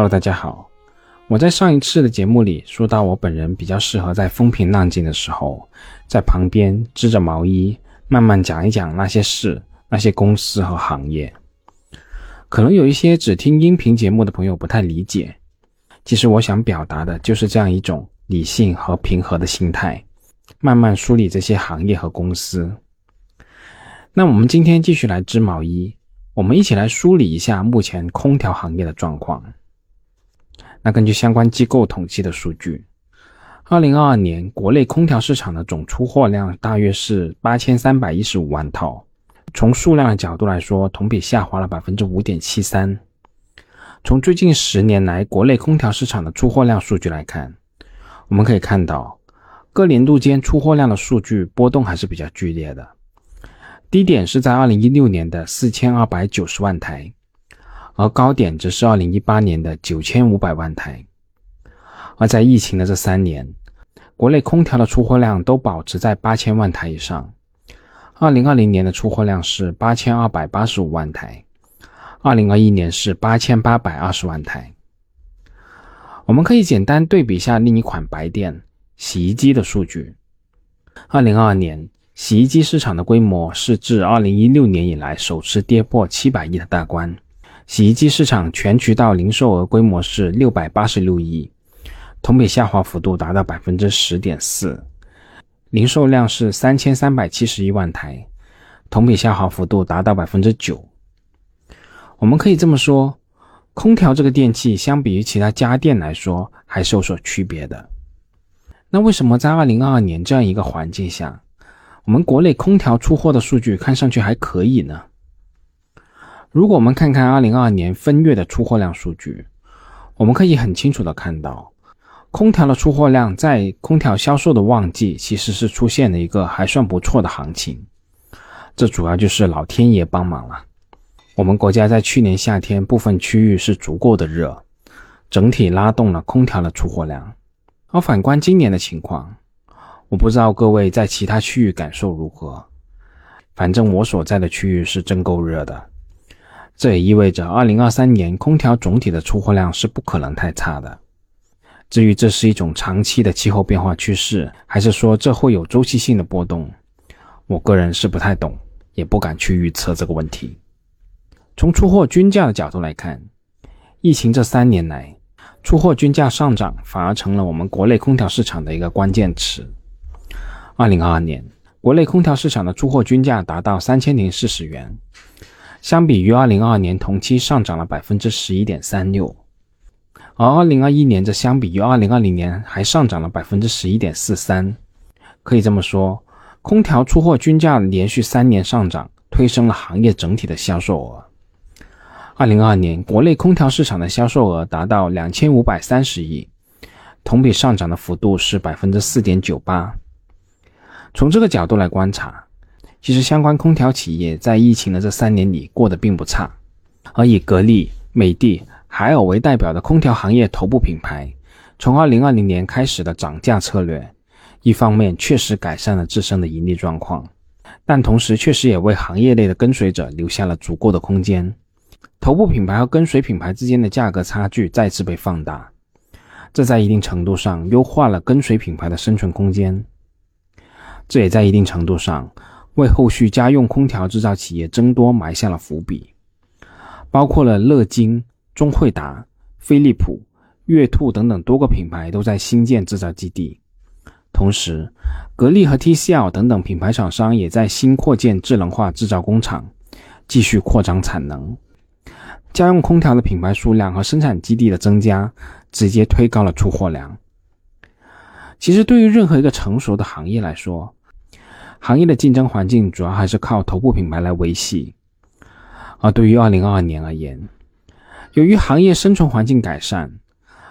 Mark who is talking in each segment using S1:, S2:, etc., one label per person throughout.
S1: Hello，大家好。我在上一次的节目里说到，我本人比较适合在风平浪静的时候，在旁边织着毛衣，慢慢讲一讲那些事、那些公司和行业。可能有一些只听音频节目的朋友不太理解，其实我想表达的就是这样一种理性和平和的心态，慢慢梳理这些行业和公司。那我们今天继续来织毛衣，我们一起来梳理一下目前空调行业的状况。那根据相关机构统计的数据，二零二二年国内空调市场的总出货量大约是八千三百一十五万套。从数量的角度来说，同比下滑了百分之五点七三。从最近十年来国内空调市场的出货量数据来看，我们可以看到各年度间出货量的数据波动还是比较剧烈的。低点是在二零一六年的四千二百九十万台，而高点则是二零一八年的九千五百万台。而在疫情的这三年，国内空调的出货量都保持在八千万台以上。二零二零年的出货量是八千二百八十五万台，二零二一年是八千八百二十万台。我们可以简单对比一下另一款白电洗衣机的数据。二零二二年，洗衣机市场的规模是自二零一六年以来首次跌破七百亿的大关。洗衣机市场全渠道零售额规模是六百八十六亿，同比下滑幅度达到百分之十点四。零售量是三千三百七十一万台，同比下滑幅度达到百分之九。我们可以这么说，空调这个电器相比于其他家电来说，还是有所区别的。那为什么在二零二二年这样一个环境下，我们国内空调出货的数据看上去还可以呢？如果我们看看二零二二年分月的出货量数据，我们可以很清楚的看到。空调的出货量在空调销售的旺季，其实是出现了一个还算不错的行情。这主要就是老天爷帮忙了。我们国家在去年夏天部分区域是足够的热，整体拉动了空调的出货量。而反观今年的情况，我不知道各位在其他区域感受如何，反正我所在的区域是真够热的。这也意味着2023年空调总体的出货量是不可能太差的。至于这是一种长期的气候变化趋势，还是说这会有周期性的波动，我个人是不太懂，也不敢去预测这个问题。从出货均价的角度来看，疫情这三年来，出货均价上涨反而成了我们国内空调市场的一个关键词。二零二二年，国内空调市场的出货均价达到三千零四十元，相比于二零二二年同期上涨了百分之十一点三六。而二零二一年，则相比于二零二零年还上涨了百分之十一点四三，可以这么说，空调出货均价连续三年上涨，推升了行业整体的销售额。二零二二年，国内空调市场的销售额达到两千五百三十亿，同比上涨的幅度是百分之四点九八。从这个角度来观察，其实相关空调企业在疫情的这三年里过得并不差，而以格力、美的。海尔为代表的空调行业头部品牌，从二零二零年开始的涨价策略，一方面确实改善了自身的盈利状况，但同时确实也为行业内的跟随者留下了足够的空间。头部品牌和跟随品牌之间的价格差距再次被放大，这在一定程度上优化了跟随品牌的生存空间，这也在一定程度上为后续家用空调制造企业增多埋下了伏笔，包括了乐金。中惠达、飞利浦、月兔等等多个品牌都在新建制造基地，同时，格力和 TCL 等等品牌厂商也在新扩建智能化制造工厂，继续扩张产能。家用空调的品牌数量和生产基地的增加，直接推高了出货量。其实，对于任何一个成熟的行业来说，行业的竞争环境主要还是靠头部品牌来维系。而对于2022年而言，由于行业生存环境改善，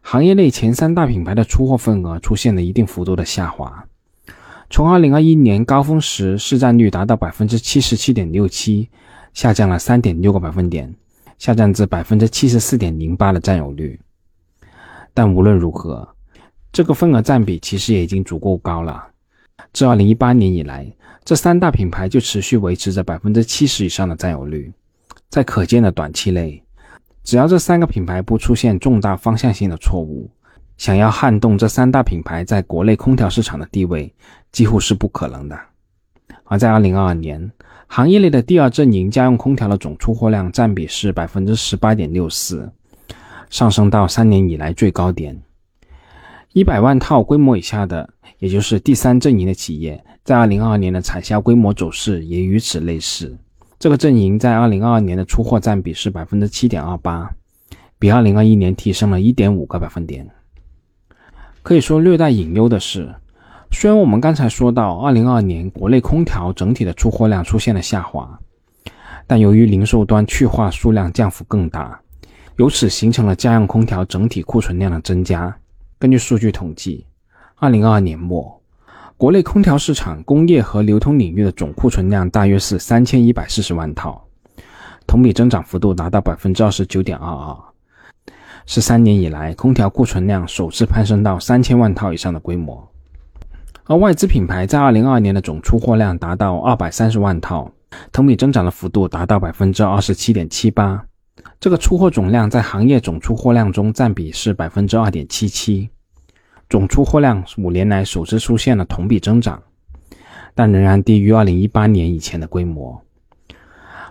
S1: 行业内前三大品牌的出货份额出现了一定幅度的下滑，从2021年高峰时市占率达到百分之七十七点六七，下降了三点六个百分点，下降至百分之七十四点零八的占有率。但无论如何，这个份额占比其实也已经足够高了。自2018年以来，这三大品牌就持续维持着百分之七十以上的占有率，在可见的短期内。只要这三个品牌不出现重大方向性的错误，想要撼动这三大品牌在国内空调市场的地位，几乎是不可能的。而在2022年，行业内的第二阵营家用空调的总出货量占比是百分之十八点六四，上升到三年以来最高点。一百万套规模以下的，也就是第三阵营的企业，在2022年的产销规模走势也与此类似。这个阵营在2022年的出货占比是百分之七点二八，比2021年提升了一点五个百分点。可以说略带隐忧的是，虽然我们刚才说到2022年国内空调整体的出货量出现了下滑，但由于零售端去化数量降幅更大，由此形成了家用空调整体库存量的增加。根据数据统计，2022年末。国内空调市场工业和流通领域的总库存量大约是三千一百四十万套，同比增长幅度达到百分之二十九点二二，是三年以来空调库存量首次攀升到三千万套以上的规模。而外资品牌在二零二二年的总出货量达到二百三十万套，同比增长的幅度达到百分之二十七点七八，这个出货总量在行业总出货量中占比是百分之二点七七。总出货量五年来首次出现了同比增长，但仍然低于二零一八年以前的规模。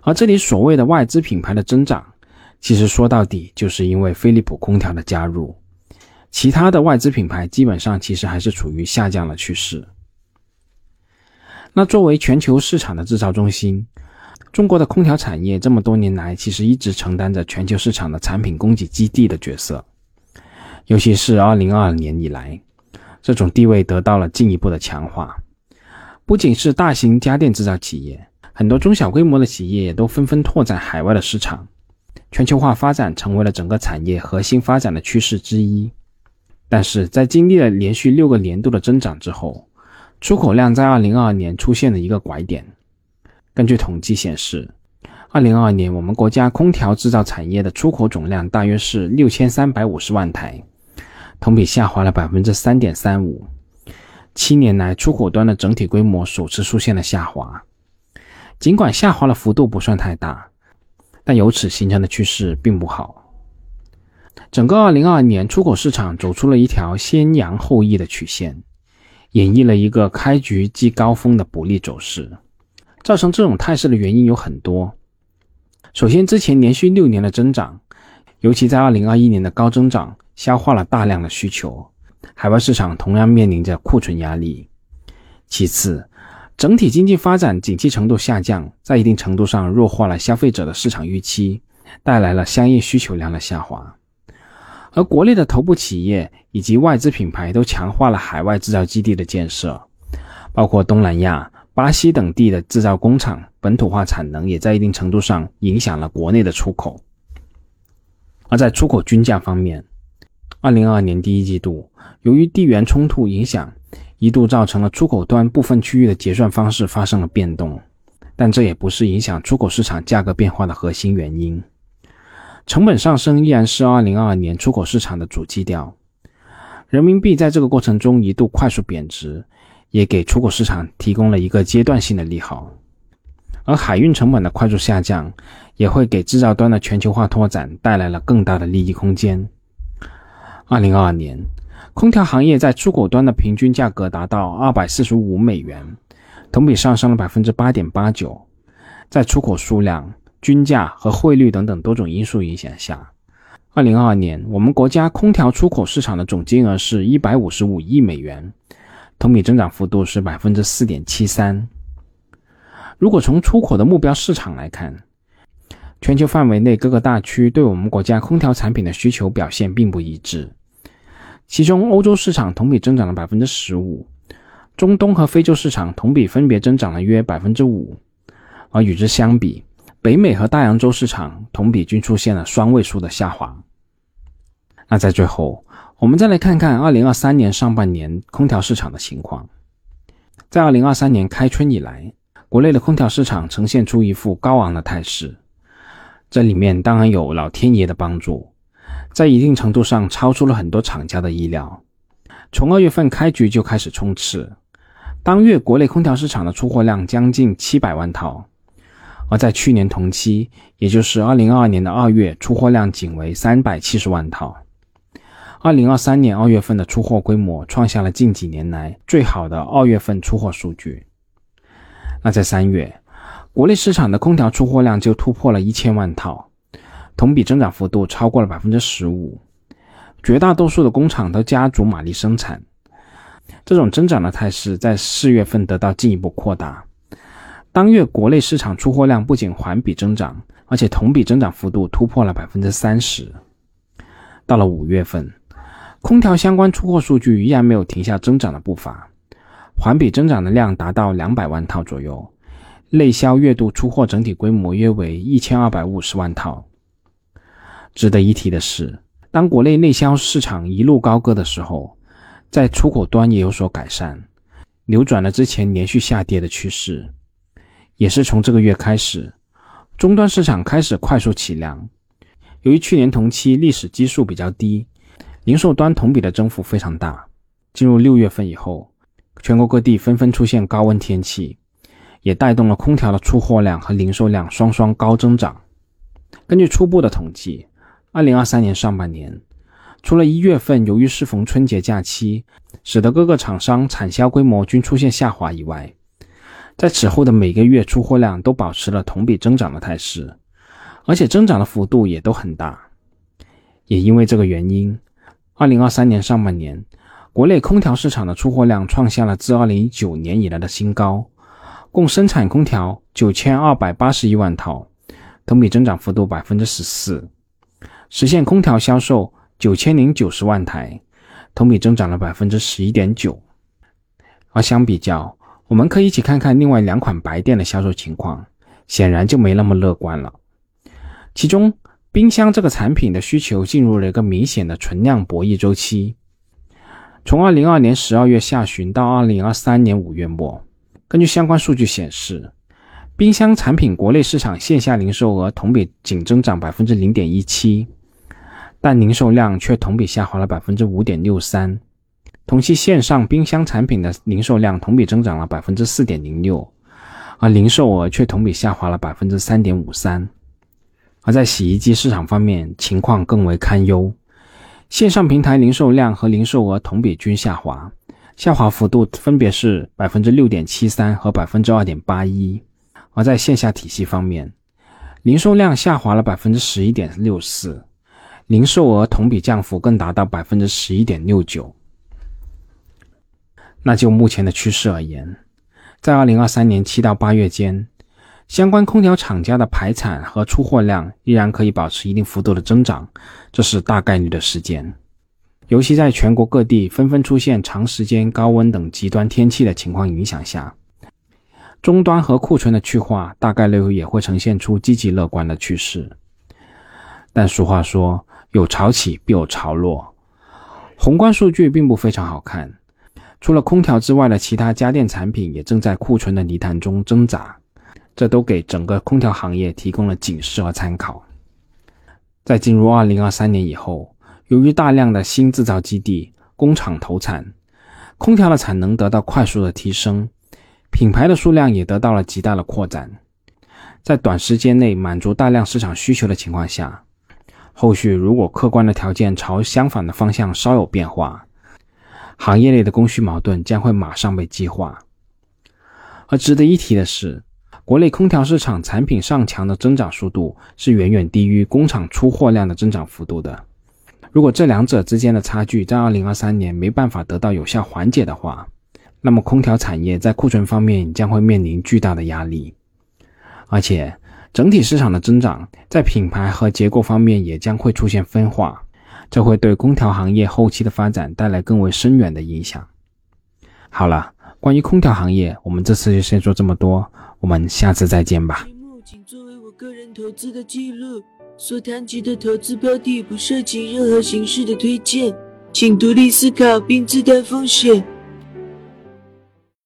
S1: 而这里所谓的外资品牌的增长，其实说到底就是因为飞利浦空调的加入，其他的外资品牌基本上其实还是处于下降的趋势。那作为全球市场的制造中心，中国的空调产业这么多年来其实一直承担着全球市场的产品供给基地的角色。尤其是二零二二年以来，这种地位得到了进一步的强化。不仅是大型家电制造企业，很多中小规模的企业也都纷纷拓展海外的市场。全球化发展成为了整个产业核心发展的趋势之一。但是在经历了连续六个年度的增长之后，出口量在二零二二年出现了一个拐点。根据统计显示，二零二二年我们国家空调制造产业的出口总量大约是六千三百五十万台。同比下滑了百分之三点三五，七年来出口端的整体规模首次出现了下滑。尽管下滑的幅度不算太大，但由此形成的趋势并不好。整个二零二二年出口市场走出了一条先扬后抑的曲线，演绎了一个开局即高峰的不利走势。造成这种态势的原因有很多。首先，之前连续六年的增长，尤其在二零二一年的高增长。消化了大量的需求，海外市场同样面临着库存压力。其次，整体经济发展景气程度下降，在一定程度上弱化了消费者的市场预期，带来了相应需求量的下滑。而国内的头部企业以及外资品牌都强化了海外制造基地的建设，包括东南亚、巴西等地的制造工厂本土化产能，也在一定程度上影响了国内的出口。而在出口均价方面，二零二二年第一季度，由于地缘冲突影响，一度造成了出口端部分区域的结算方式发生了变动，但这也不是影响出口市场价格变化的核心原因。成本上升依然是二零二二年出口市场的主基调。人民币在这个过程中一度快速贬值，也给出口市场提供了一个阶段性的利好。而海运成本的快速下降，也会给制造端的全球化拓展带来了更大的利益空间。二零二二年，空调行业在出口端的平均价格达到二百四十五美元，同比上升了百分之八点八九。在出口数量、均价和汇率等等多种因素影响下，二零二二年我们国家空调出口市场的总金额是一百五十五亿美元，同比增长幅度是百分之四点七三。如果从出口的目标市场来看，全球范围内各个大区对我们国家空调产品的需求表现并不一致。其中，欧洲市场同比增长了百分之十五，中东和非洲市场同比分别增长了约百分之五，而与之相比，北美和大洋洲市场同比均出现了双位数的下滑。那在最后，我们再来看看二零二三年上半年空调市场的情况。在二零二三年开春以来，国内的空调市场呈现出一副高昂的态势。这里面当然有老天爷的帮助，在一定程度上超出了很多厂家的意料。从二月份开局就开始冲刺，当月国内空调市场的出货量将近七百万套，而在去年同期，也就是二零二二年的二月，出货量仅为三百七十万套。二零二三年二月份的出货规模创下了近几年来最好的二月份出货数据。那在三月，国内市场的空调出货量就突破了一千万套，同比增长幅度超过了百分之十五。绝大多数的工厂都加足马力生产，这种增长的态势在四月份得到进一步扩大。当月国内市场出货量不仅环比增长，而且同比增长幅度突破了百分之三十。到了五月份。空调相关出货数据依然没有停下增长的步伐，环比增长的量达到两百万套左右，内销月度出货整体规模约为一千二百五十万套。值得一提的是，当国内内销市场一路高歌的时候，在出口端也有所改善，扭转了之前连续下跌的趋势。也是从这个月开始，终端市场开始快速起量，由于去年同期历史基数比较低。零售端同比的增幅非常大。进入六月份以后，全国各地纷纷出现高温天气，也带动了空调的出货量和零售量双双高增长。根据初步的统计，二零二三年上半年，除了一月份由于适逢春节假期，使得各个厂商产销规模均出现下滑以外，在此后的每个月出货量都保持了同比增长的态势，而且增长的幅度也都很大。也因为这个原因。二零二三年上半年，国内空调市场的出货量创下了自二零一九年以来的新高，共生产空调九千二百八十一万套，同比增长幅度百分之十四，实现空调销售九千零九十万台，同比增长了百分之十一点九。而相比较，我们可以一起看看另外两款白电的销售情况，显然就没那么乐观了。其中，冰箱这个产品的需求进入了一个明显的存量博弈周期。从二零二年十二月下旬到二零二三年五月末，根据相关数据显示，冰箱产品国内市场线下零售额同比仅增长百分之零点一七，但零售量却同比下滑了百分之五点六三。同期线上冰箱产品的零售量同比增长了百分之四点零六，而零售额却同比下滑了百分之三点五三。而在洗衣机市场方面，情况更为堪忧，线上平台零售量和零售额同比均下滑，下滑幅度分别是百分之六点七三和百分之二点八一。而在线下体系方面，零售量下滑了百分之十一点六四，零售额同比降幅更达到百分之十一点六九。那就目前的趋势而言，在二零二三年七到八月间。相关空调厂家的排产和出货量依然可以保持一定幅度的增长，这是大概率的事件。尤其在全国各地纷纷出现长时间高温等极端天气的情况影响下，终端和库存的去化大概率也会呈现出积极乐观的趋势。但俗话说，有潮起必有潮落，宏观数据并不非常好看。除了空调之外的其他家电产品也正在库存的泥潭中挣扎。这都给整个空调行业提供了警示和参考。在进入二零二三年以后，由于大量的新制造基地、工厂投产，空调的产能得到快速的提升，品牌的数量也得到了极大的扩展。在短时间内满足大量市场需求的情况下，后续如果客观的条件朝相反的方向稍有变化，行业内的供需矛盾将会马上被激化。而值得一提的是。国内空调市场产品上墙的增长速度是远远低于工厂出货量的增长幅度的。如果这两者之间的差距在2023年没办法得到有效缓解的话，那么空调产业在库存方面将会面临巨大的压力，而且整体市场的增长在品牌和结构方面也将会出现分化，这会对空调行业后期的发展带来更为深远的影响。好了，关于空调行业，我们这次就先说这么多。我们下次再见吧。
S2: 节目仅作为我个人投资的记录，所谈及的投资标的不涉及任何形式的推荐，请独立思考并自担风险。